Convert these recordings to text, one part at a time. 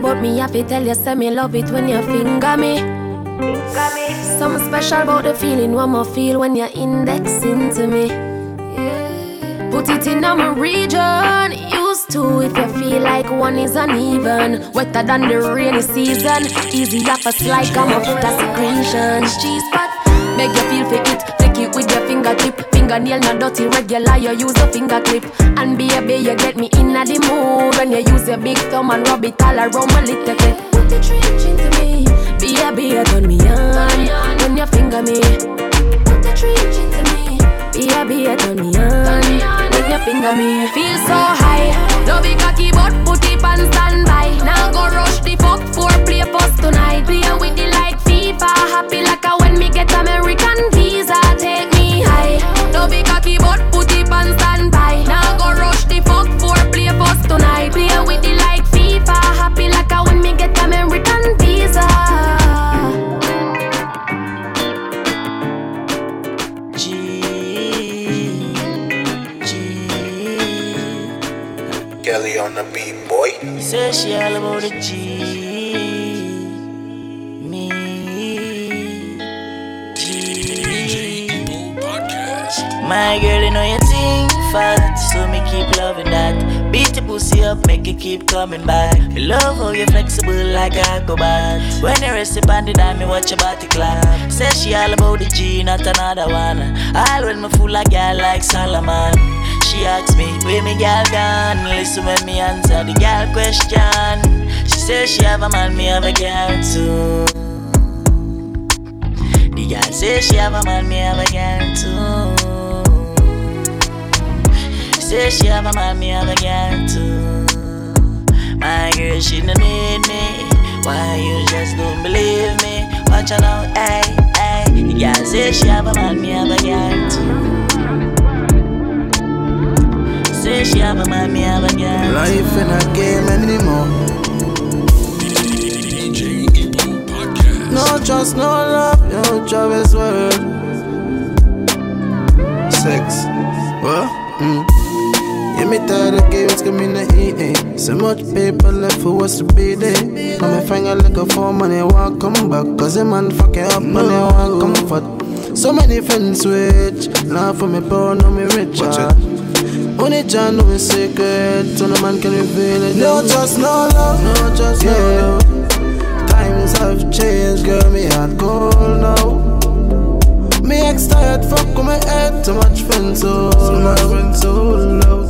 but me to tell you, say me love it when you finger me. Something special about the feeling one more feel when you're indexing to me. Yeah. Put it in my region. Used to if you feel like one is uneven. Wetter than the rainy season. Easy up a slide, come up a secretion. Cheese pot, make you feel for it. Take it with your fingertip. Fingernail not dirty, regular. You use a finger clip. And baby, you get me in the mood when you use your big thumb and rub it all around my little bit. Put the trench into me. Baby, you turn me on when you finger me. Put the trench into me. Baby, you turn me on when you finger me. Feel so high. Love it cocky, but put it on standby. Now go rush the fuck for play first tonight. Play all about the G, not another one. All when me fool a girl like Solomon. She asks me, where me girl gone? Listen when me answer the girl question. She says she have a man, me have a girl too. The girl says she have a man, me have a girl too. Says she have a man, me have a girl too. My girl, she don't need me. Why you just don't believe me? Watch her now, hey. The girl says she have a man, me have a girl too. Say she have a man, me have a girl. Life in a game anymore. No trust, no love, no job is word. Sex, what? Mm. Yeah, me tired of games, come in the eating. So much paper left for what's to be there. Now me finger like a for money, want come back. Cause the man fucking up they want comfort. So many friends switch. Now for me poor, now me rich. ah. Only John know his secret, so no man can reveal it. No trust, no love, no trust, no love. Times have changed, girl, me heart cold now. Me ex tired, fuck with my head, too much friends, so much friends, so.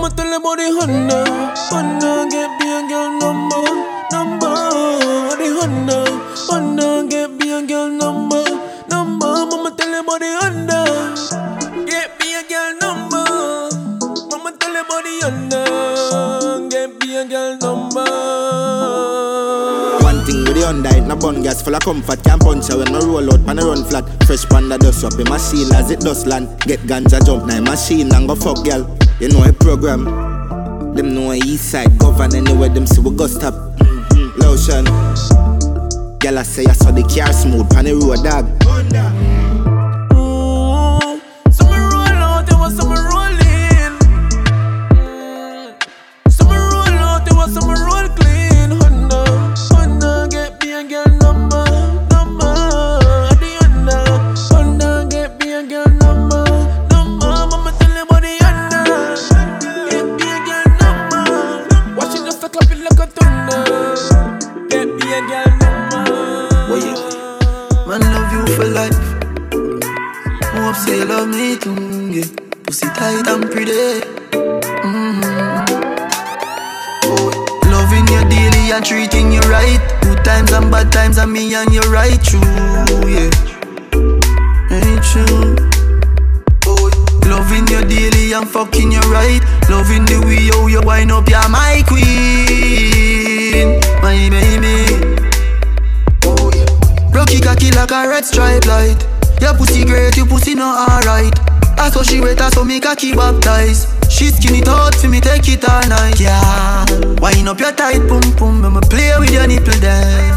Mama tell about the Honda, Honda get me a girl number, number. The Honda, Honda get me a girl number, number. Mama tell about the Honda, get me a girl number. Mama tell about the Honda, get me a girl number. One thing with the Hyundai, it no bun gas full of comfort. Can't punch her when I roll out, pan a run flat. Fresh panda dust up in machine as it dust land. Get ganja jump now machine and go fuck girl. You know a program. Them know a east side govern anywhere them see we go stop. Mm-hmm. Lotion. Girl I say I saw the car smooth pan the road dog. Tight pretty. Mm-hmm. Oh, loving you daily and treating you right. Good times and bad times and me and you right true. Yeah. Ain't true. Oh, loving you daily and fucking you right. Loving the way how you wind up, you're my queen, my baby. Rocky cocky like a red stripe light. Your pussy great, your pussy not alright. I saw she wet, I saw me cocky baptize. She skin it out me, take it all night. Yeah, wind up your tight pum pum, me play with your nipple there.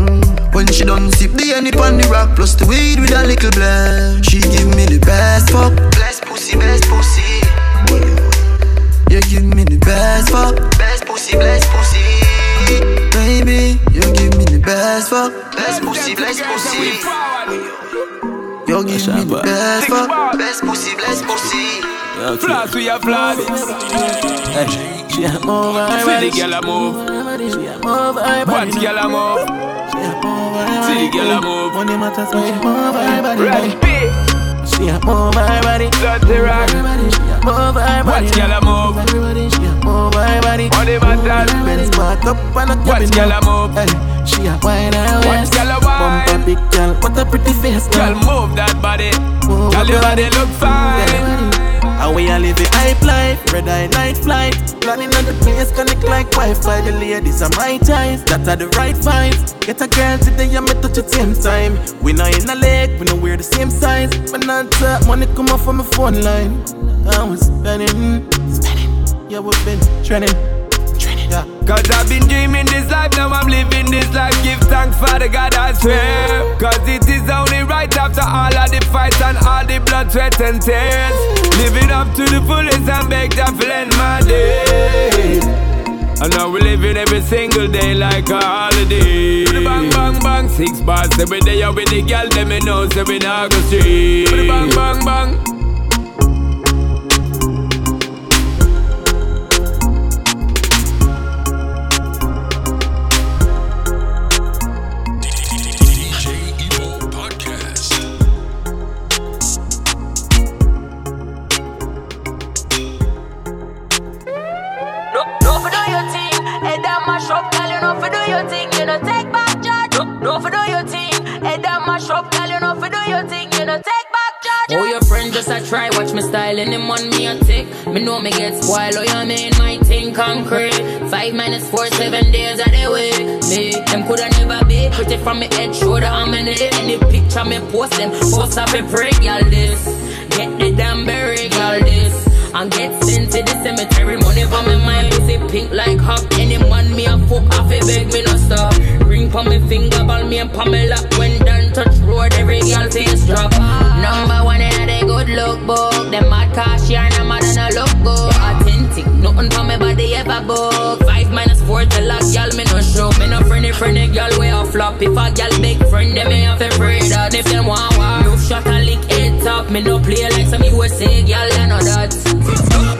Mm. When she done sip the honey on the rock plus the weed with a little blend. She give me the best fuck, best pussy, best pussy. You give me the best fuck, best pussy, best pussy. Baby, you give me the best fuck, best pussy, best pussy. You give me the best fuck, best pussy, best pussy. Floss we a floss. Hey, she a move her body. See the girl a move? She a move her body. Watch girl a move? She a move. See the girl a move. Money matters she move her body. Right, she a move her body. Dirty rock. She a move her body. Watch girl a move? Everybody, she a move her body. Money matters. Benz back up and a cabin. Watch girl a move? Hey, she a wine her waist. Watch a wine. Bumper big girl, what a pretty face. Girl, move that body. Girl, your body look fine. And we are living hype life, red eye night flight. Planning on the place, connect like Wi-Fi. The ladies are my ties, that are the right vibes. Get a girl today, I me touch at same time. We not in a lake, we know we're the same size. But not that money come off from my phone line. I was spending, spending. Yeah, we've been trending. Cause I've been dreaming this life, now I'm living this life. Give thanks for the God I swear. Cause it is only right after all of the fights and all the blood, sweat, and tears. Living up to the fullest and beg to end my days. And now we're living every single day like a holiday. Bang, bang, bang, six bars every day. You're with the girl, them me know, so we not go street. Bang, bang, bang. Just a try, watch me style and them on me a tick. Me know me get spoiled, oh yeah, me in my thing concrete. Five minutes, minus four, seven days of the week. Me, them coulda never be pretty from me head, shoulder, I'm in it. Any picture me post them, post up a break, y'all this. Get the damn berry, y'all this. And get sent to the cemetery, money for me mind, pussy pink like hop. Man me a fuck off, it beg me no stop. Ring for me finger, ball me and Pamela. When done touch road, every girl face drop. Number one in a good look book. Them mad cash here, no mad and a look good. Authentic, nothing for me body ever book. Five minus four to lock, y'all me no show. Me no friendly, friendly girl way off flop. If a girl big friend, them me have to pray that. If them want war, no shot a lick head top. Me no play like some USA girl, you know that.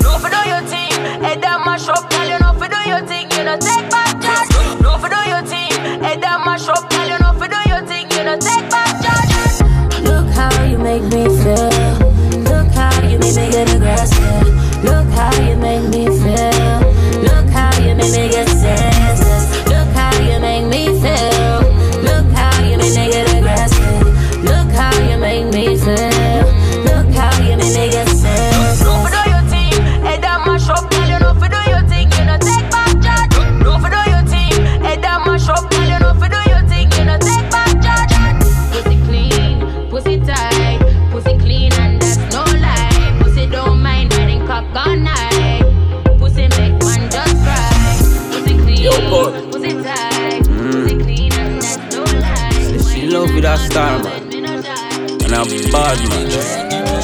No for do your thing, head down mash up, girl. You know for do your thing, you know take back charge. No for do your thing, head down mash up, girl. You know for do your thing, you know take back charge. Look how you make me feel. Look how you make me feel.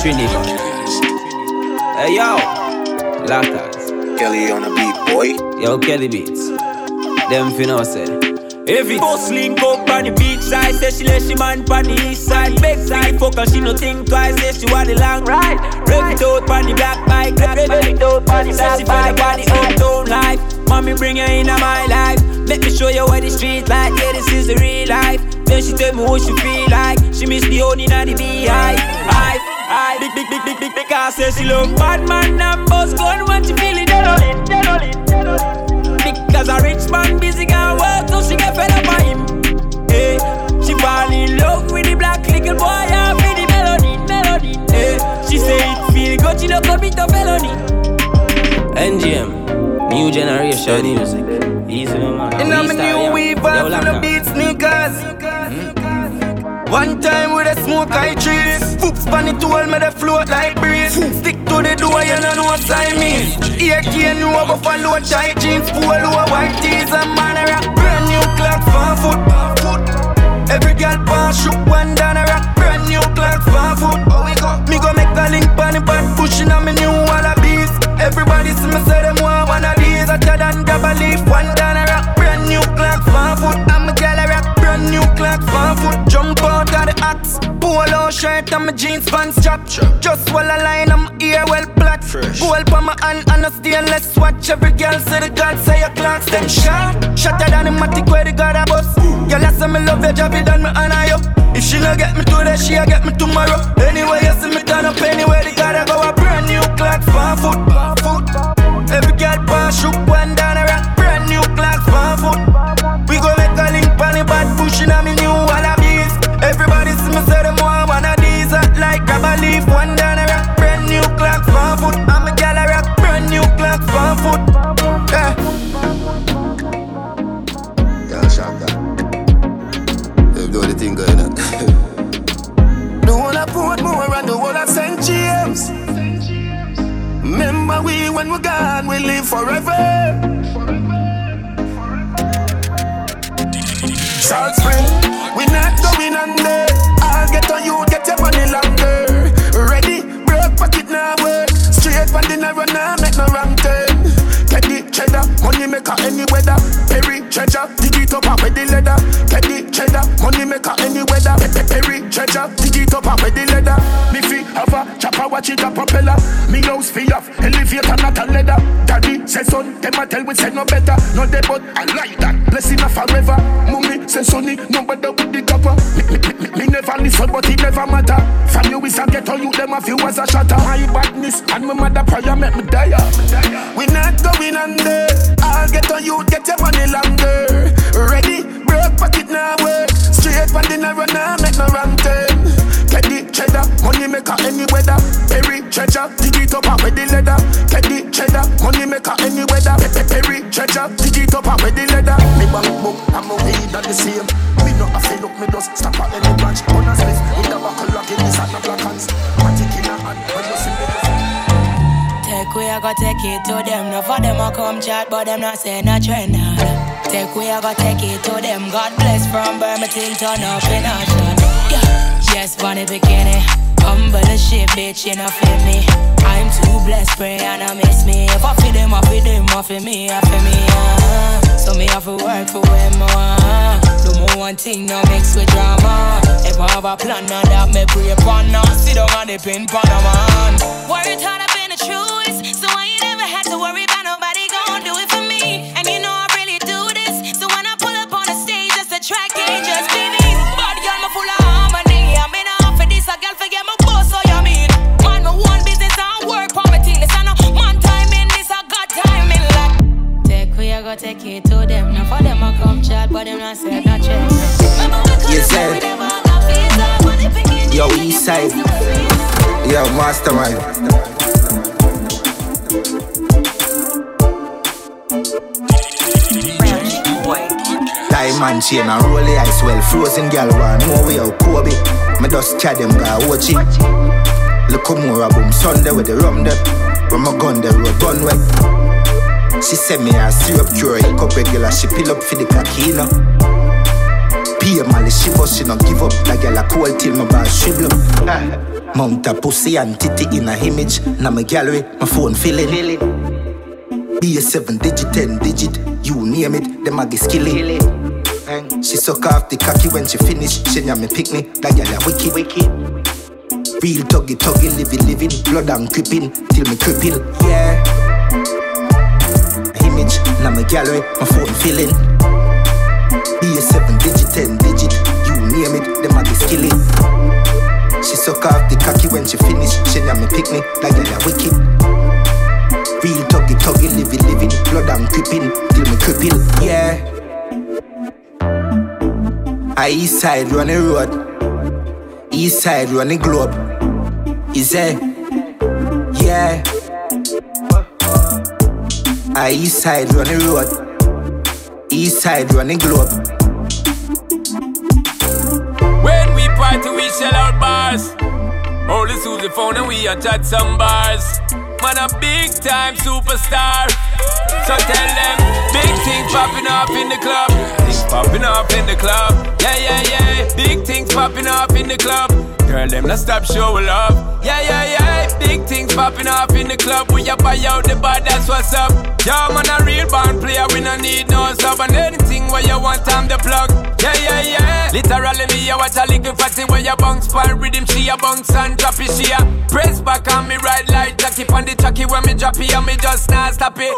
Trinidad. Hey yo, Latas. Kelly on the beat, boy. Yo, Kelly Beats. Them finna say. If it bus link up on the beach side, say she let she man on the east side. Big side focus, she no think twice, say she want the long ride. Rev it out on the black bike, rev it out on the black bike. Say she feel like uptown life. Mommy bring her into my life. Let me show you what the street like. Yeah, this is the real life. Then she tell me what she feel like. She miss the honey and the beehive. Hive, hive, big, big, big, big, big, big. I say she love bad man and boss gun when she feel it. Dead on it, dead on it, dead on it. Because a rich man busy can work, so she get fed up on him. Hey, she fall in love with the black little boy and with the melody, melody. Hey, she say it feel good, she no commit a felony. NGM, new generation music. Easy man. And One time with a smoke I trees. Fooks pan it to all, me the float like breeze. Stick to the door, you know what I mean. Ear can you go follow tight jeans, polo white tees and man a rock. Brand new clocks for foot. Every girl pass shoot one down a rock. Brand new clocks for foot. Me go make a link pan the bad pushing on me new wallabies. Everybody see me say them out of the axe. Polo shirt and my jeans pants chop. Just while I line, I'm ear well black. Gold on my hand and a stainless watch. Every girl say the God say your clocks them shot. Shatter than the matic where the God a bust. Girl I say me love your job, it done me honor you. If she no get me today, she a get me tomorrow. Anyway, you see me turn up anywhere, the God a go a brand new clock, for foot. foot. Every girl pass shoot one down a rock. Brand new clocks for foot. We live forever. Salt Spring, we not going under. I'll get on you, get your money longer. Ready, broke pocket now work. Straight from the narrow now, make no wrong turn. The cheddar, money maker any weather. Perry treasure, dig it up and with the leather. The cheddar, money maker any weather. Pe- pe- Perry treasure, dig it up and with the leather. Watch it a propeller. Me house fi off, elevator not a leather. Daddy say son, them a tell we say no better. No they but I like that, blessing a forever. Mummy say sonny, no better with the copper. Me, me, me, me, never listen, but it never matter. From you is a ghetto, you them a few as a shatter. My badness and my mother prayer make me die. We not going under. I'll get on you, get your money longer. Ready, broke pocket now work. Straight from the narrow now, make no wrong turn. Eh. Money maker any weather. Perry treasure, dig it up and with the leather. Get the cheddar, money maker any weather. Pe- pe- Perry treasure, dig it up and with the leather. Me bank book, I'm a weed at the same. Me no a fill up, me just stop at any branch. On a space, with the buckle lock in this and the black hands. A. Take we I go take it to them. No for them I come chat, but them not say no trend. Take we I go take it to them. God bless from Birmingham turn up in a shot. Yes, funny bikini. Humble the shit, bitch, you know feel me. I'm too blessed, pray and I miss me. If I feel them, I feel them, I feel me, I feel me. Uh. So me have to work for when I want. Do more one thing, no mix with drama. If I have a plan, now that me pray upon. Now sit down on the pin, pan a man. Word taught up in the truest, so I ain't never had to worry I go take it to them. Now for them I come chat, but them not say no trend. You said, yo, east side. Yo, mastermind. Time and chain and roll the ice well Frozen gal want know we out Kobe Me just carry them guy watch it Look how more a boom Sunday with the rum there When my gun the road run wet She send me a syrup cure. Hick up regular she pill up for the cocky you know she bust she not give up. Like gal a cold till my bar shrivel up Mount a pussy and titty in a image. Now my gallery, my phone feeling Be a seven digit, ten digit. You name it, them a get skilly She suck off the cocky when she finish. She nyam me pick me, that gal a wicked. Real tuggy tuggy, living living. Blood and creeping, till me cripple Yeah Image, now my gallery, eh, my phone feeling Be a seven digit, ten digit. You name it, them a get skilly She suck off the cocky when she finish. She nyam me pick me, gal a wicked. Real tuggy tuggy, living living. Blood and creeping, till me cripple Yeah. I east side run the road. East side run the globe. Is it? Yeah I east side run the road East side run the globe When we party, we shell out bars. Holy Susie phone and we a some bars. Man, a big time superstar. So tell them, big things popping off in the club. Things popping off in the club. Yeah, yeah, yeah. Big things popping off in the club. Girl, them not stop showing love. Yeah, yeah, yeah. Big things popping off in the club. We a buy out the bar, that's what's up. Yeah, man, a real band player. We no need no sub. And anything where you want, I'm the plug. Yeah, yeah, yeah. Literally, me, I watch a little fatty where you bounce for rhythm. She a bounce and drop it. She a press back on me right like Jackie on the jockey when me drop it. And me just not stop it.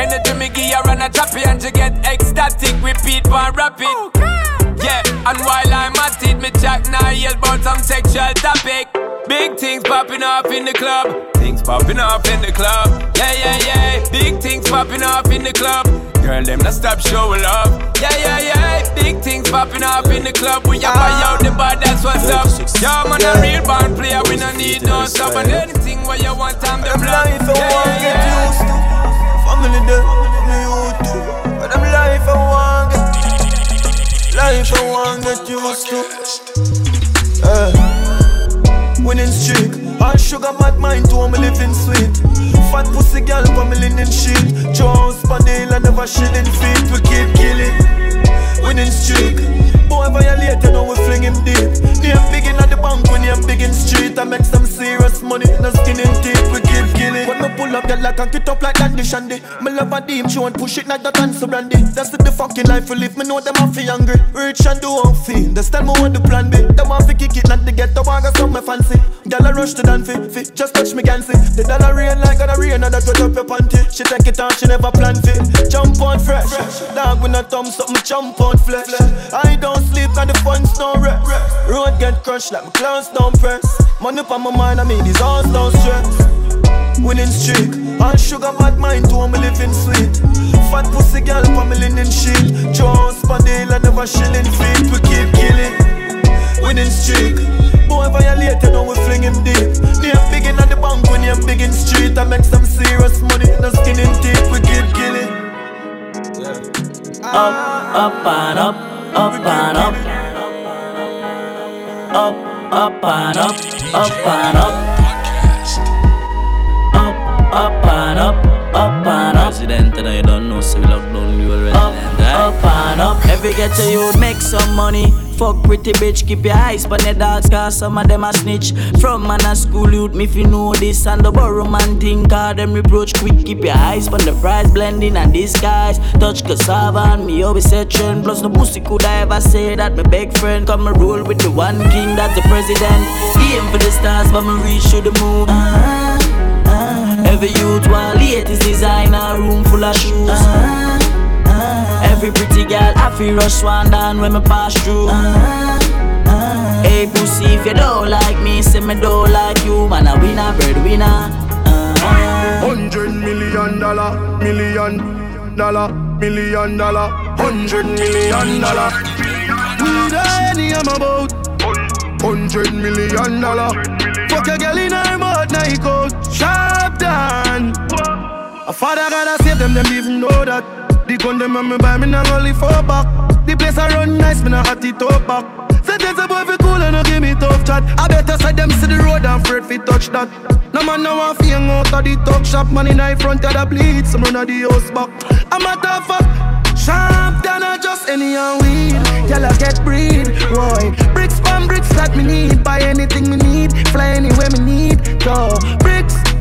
Energy me give her and a drop. And you get ecstatic. Repeat one rapid. Oh, Yeah, and while I'm at it, me now yell about some sexual topic. Big things popping off in the club. Things popping off in the club. Yeah, yeah, yeah. Big things popping off in the club. Girl, them not stop showing love. Yeah, yeah, yeah. Big things popping off in the club. We a buy out the bar, that's what's up. Yeah, man, a real band player. We no need no stop. And anything where you want, I'm the block. Life I want get used to. Family there, I want get used to. Uh, winning streak. All sugar bad mind to me living sweet. Fat pussy girl for me linen sheet. Jones Padilla never shilling feet. We keep killing. Winning streak. Boy you know we fling him deep. Name big in at the bank when you're big in street. I make some serious money, no skin in teeth. We keep killing. When me pull up, get like and get up like Dandy Shandy. Me love a deep, she want push it like that and so brandy. That's the fucking life we live. Me know them have fi hungry. Rich and do one fee. They tell me what the plan be. Them want fi kick it like the ghetto, I got something fancy. Girl I rush to dance fi, fi. Just touch me gansy. The dollar rain like gonna rain and that wet up your panty. She take it on, she never plan fi. Jump on fresh. Dog with a thumb, something jump on flesh. I don't sleep and the fun's no rest. Road get crushed like my clowns don't press. Money on my mind, I mean these all don't stress. Winning streak, all sugar bad mind to me living sweet. Fat pussy girl for me linen sheet. Jones Padilla never shilling feet. We keep killing. Winning streak, boy violate, you know we fling him deep. Name big in at the bank when you're big in street. I make some serious money, no skin in teeth. We keep killing. Up, up and up, up and up. Up, up and up, up and up. Up, up and up, up and up. President, and I don't know, so we lock down you already. Up, up and up. Every ghetto you make some money. Fuck pretty bitch, keep your eyes on the dogs, cause some of them a snitch. From man a school youth, me if you know this, and the borrow man think, cause them reproach quick. Keep your eyes on the price, blending and disguise. Touch cassava and me always say trend. Plus, no pussy could I ever say that my big friend. Come and roll with the one king, that's the president. Aim for the stars, but me reach to the moon. Uh-huh. Every youth want latest designer, room full of shoes. Uh-huh. Every pretty girl, I feel rush one down when me pass through. Uh-huh, uh-huh. Hey pussy, if you don't like me, say me don't like you, man. I win a breadwinner. Uh-huh. Hundred million dollar, million dollar, million dollar, hundred million dollar. With any I'm about hundred million dollar. Fuck a girl in her mouth, night out, sharp down. A father gotta save them, them even know that. The gun them on me buy me not only for back. The place I run nice, me not hot it up back. Say there's a boy fi cool and no give me tough chat. I better side them see the road and afraid fi touch that. No man no want hang out of the talk shop. Man in high front of the bleed, some run of the house back. I'm a tough fuck. Sharp than a just any and weed. Y'all get breed, boy. Bricks from bricks that me need. Buy anything me need. Fly anywhere me need. Go bricks.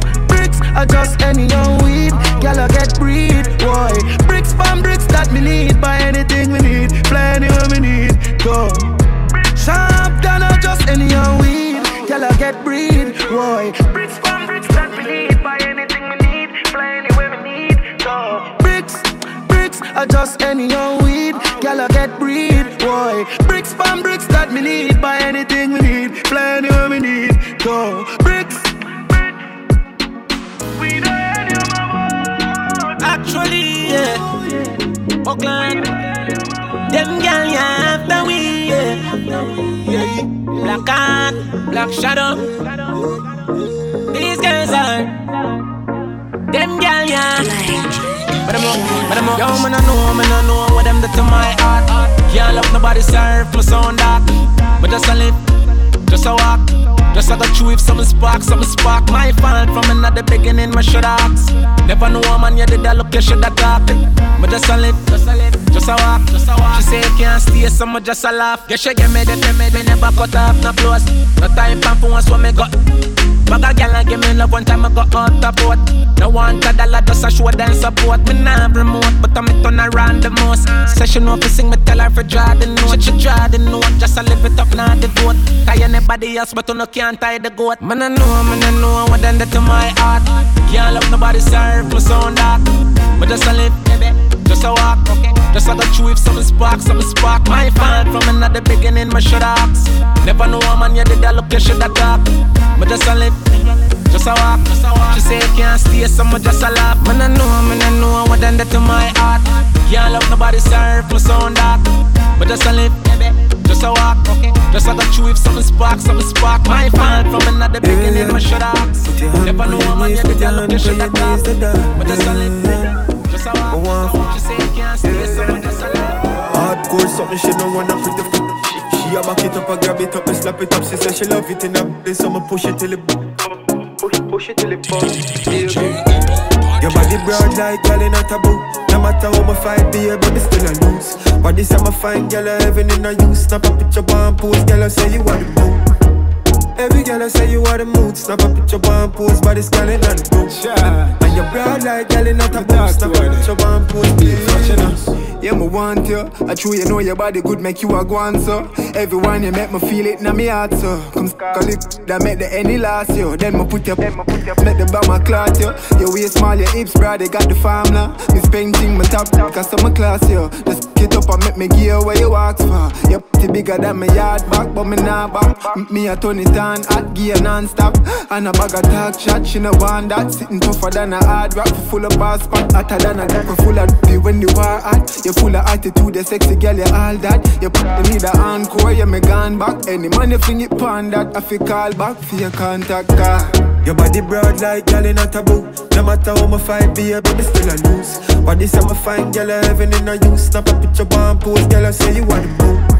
I just any young weed, girl I get breed, boy. Bricks from bricks that me need, buy anything we need, fly anywhere we need, go. Sharp than I just any young weed, girl I get breed, boy. Bricks from bricks that we need, buy anything we need, fly anywhere we need, go. Bricks, bricks, I just any young weed, girl I get breed, boy. Bricks from bricks that me need, buy anything we need, fly anywhere we need, go. Bricks. Actually, yeah. Oh, Oakland. Them gal yeah after we, yeah. yeah. Black Cat, Black Shadow. These girls are. Them gal yeah. But I'm but I'm Yo, man, I know, man, I know what them did to my heart. Can't love nobody serve my sound dark. But just a live, just a walk. Just I got you with some spark, some spark. My fault from another beginning, my should ask. Never know a man, you did that look, you should have talked. But just a live, just a live, just a walk, just a walk. She say can't stay, so much just a laugh. Guess she get me the me, me never cut off, no close. No time for once when me got. Bag a gal and give me love one time I got out the boat. No want a dollar just a show them support. Me nah remote, but I'm it turn around the most. Session off sing me tell her for draw the note. She draw the note, just a live it up now the vote. Tie anybody else, but you no can't tie the goat. Man I know, man I know what done that to my heart. Can't love nobody serve my sound dark. But just a live, baby, just a walk. Just I got you with some spark, some spark. My fault from another beginning, my should ask. Never know a man you did that look, you should have talk. But just a live, just a walk. She say you can't stay, so much just a laugh. Man I know, man I know what done that to my heart. Can't love nobody serve my sound dark. But just a live, just a walk. Just I got you with some spark, some spark. My fault from another beginning, my should ask. Never know a man you did that look, you should have talk. But just a live. Hardcore something she don't wanna free the f- She a back it up and grab it up and slap it up. She say she love it in her body so I'ma push it till it Push, push it till it bump Your body broad like girl in a taboo. No matter how my fight be baby still a lose Body say my fine girl a heaven in a use. Snap a picture one pose girl I say you are the mood Every girl I say you are the mood Snap a picture one pose body scanning on the book And your broad like girl in a taboo Snap a picture one pose please yeah, me want you. I true you know your body good, make you a go so. Everyone you make me feel it now me heart so. Come call it that make the any last you. Then me put you, then me put you, make the bomb clot you. Your waist small, your hips broad, they got the formula. Miss painting my top, cause I'm a class you. Just get up and make me gear where you ask for. Your bigger than my yard back, but me not back. Me a turn it on, hot gear non-stop. And a bag of talk shot, she no want that. Sitting tougher than a hard rock, full of bar spot. Hotter than a duck, full of when the war hot. You full of attitude, you sexy girl, you all that. You put me a encore, you me gone back. Any you fling it pan that, I feel call back for your contact car. Your body broad like girl in a taboo. No matter how my fight be, baby still a lose. Body say my fine girl, heaven in a use. Snap a picture, one pose, girl, I say you want to mood.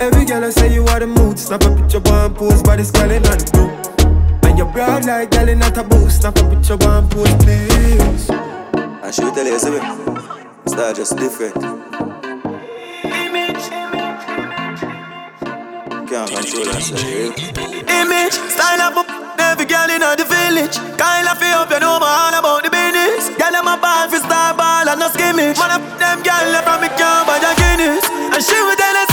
Every girl I say you are the mood. Snap a picture, one pose, body scanning on the blue. And your broad like girl in a taboo. Snap a picture, one pose, please. And she will tell you, say, style just different. Image, Can't control herself, eh? image, style up every girl in the village. Kind of feel up, you know all about the business. Girl, I'm a ball for star ball and no skimmage. Man, up them girl from me can't buy a Guinness. And she would tell us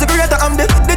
no thinks I'm the, the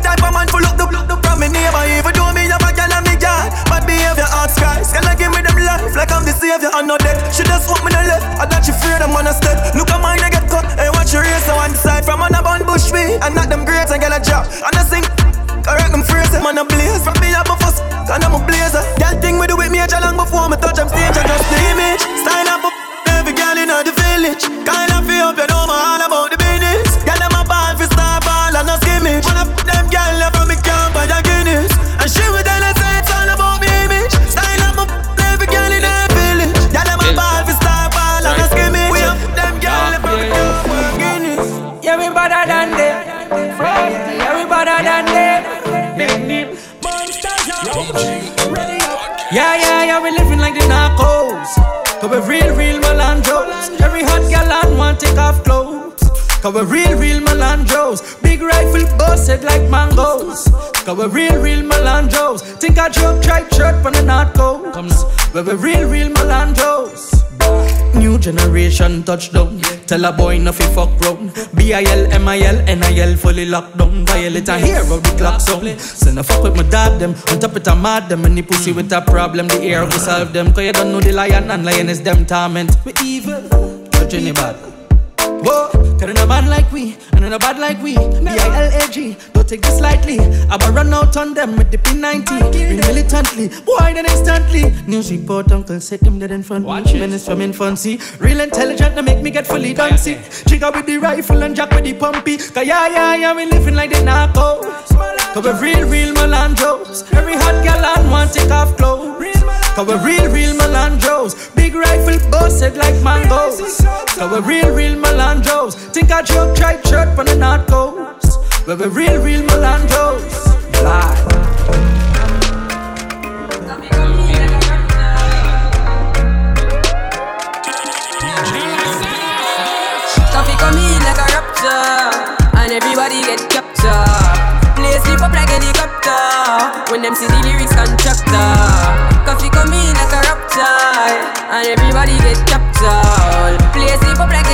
gal on want take off clothes. Cause we real, real Melandros. Big rifle busted like mangoes. Cause we real, real Melandros. Think I drop try shirt from the North Coast. But we real, real Melandros. New generation touchdown. Tell a boy no fi fuck round. B-I-L, M-I-L, N-I-L fully locked down. Violate and hear the clock sound. Send a fuck with my dad them. On top it a mad them. Any pussy with a problem, the air will solve them. Cause you don't know the lion and lion is them torment. We evil. Touch any bad. Whoa, cause in a bad like we, and in a bad like we. B-I-L-A-G, don't take this lightly. I will run out on them with the P90. Real militantly, boy, then instantly. News report, uncle said him dead in front. Watch Menace from infancy. Real intelligent, to make me get fully dancy. Trigger with the rifle and jack with the pumpy. Cause yeah, yeah, yeah, we living like the narco. Cause we real, real Melandros. Every hot gal on want Cause we real, real Melandros. Think I joke, try shirt from the North Coast. But we real, real Melandros. Fly. And everybody get captured. Play sleep up like helicopter when them see the lyrics contractor. Coffee come in like a rapture, and everybody get captured.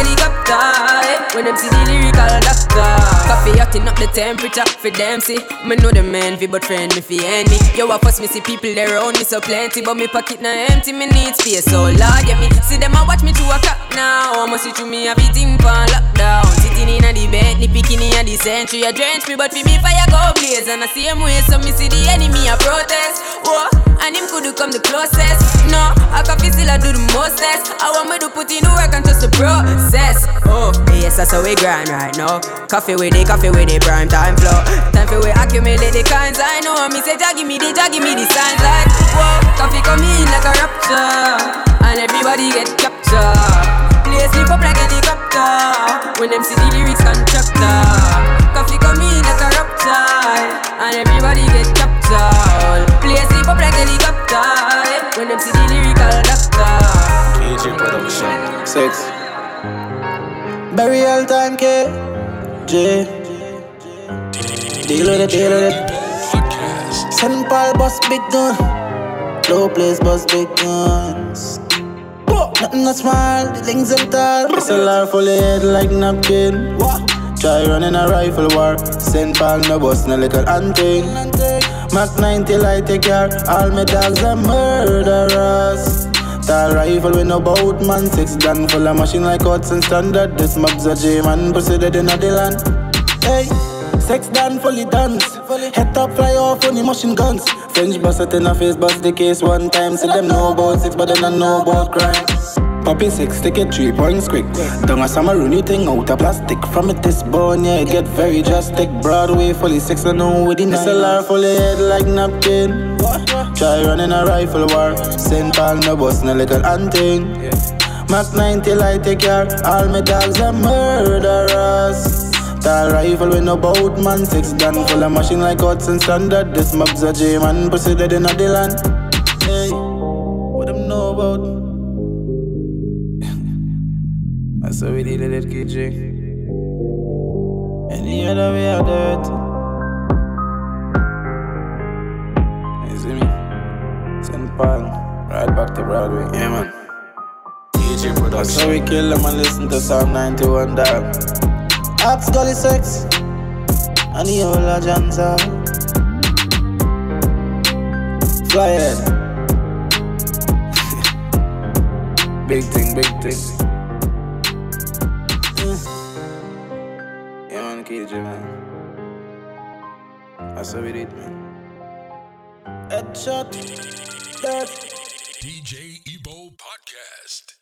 Helicopter eh. when them see the lyrical doctor. Coffee hotting up the temperature for them see. Me know the man fi but friend me fi enemy. Yo, I fuss me see people there around me so plenty, but me pocket na empty. Me need space, so Lord, yeah me see them a watch me to a clock now. I must see to me beating pan lockdown. Sitting in a the bed, century. A drench me, but fi me fire go blaze. And the same way, so me see the enemy a protest. Whoa, and him could come the closest. No, I can feel still I do the mostest. I want me to put in the work and trust the process. Oh, yes, that's how we grind right now. Coffee with it, coffee with it, prime time flow. Time for we accumulate the kinds I know. I me say, give me the, give me the signs like whoa. Coffee come in like a rapture, and everybody get captured. Play sleep up like a helicopter when them see the lyrics contractor. Coffee come in like a rapture, and everybody get captured. Play sleep up like helicopter when them see the lyrical doctor. KG production. Six. Burial time, K. J. Deal with it, deal with it. St. Paul bust big gun. Low place bust big guns. Nothing not small, the things them tall. SLR full of head like napkin. Try running a rifle war. St. Paul no bust no little hunting. Mac 90 light take care. All my dogs are murderers. Tall rifle with no boat man. Six gun full of machine like Hudson standard. This mob's a J man. Dead in the land. Hey. Sex done, fully dance. Head top fly off on the machine guns. French bust it in a face, bust the case one time. See them know about six, but they don't know about crime. Poppy six, take it three points quick. Don't a summer Rooney thing out of plastic. From it this bone, yeah, it get very drastic. Broadway fully six, and no with the SLR fully head like napkin. Try running a rifle war. St. Paul, no bust, no little hunting. Mac 90 light take care. All my dogs are murderers. Tall rifle with no boat man Six gun full of machine like Hudson standard This mob's a J man dead in the land How we did it, KJ Any other way do it You see me? St. Paul Right back to Broadway Yeah man KJ production That's how we kill them and listen to Psalm 91 dog Axe Gully Sex and the whole Ajanza. Fly head. big thing, big thing. energy, man. That's how man. Headshot. DJ Ebo Podcast.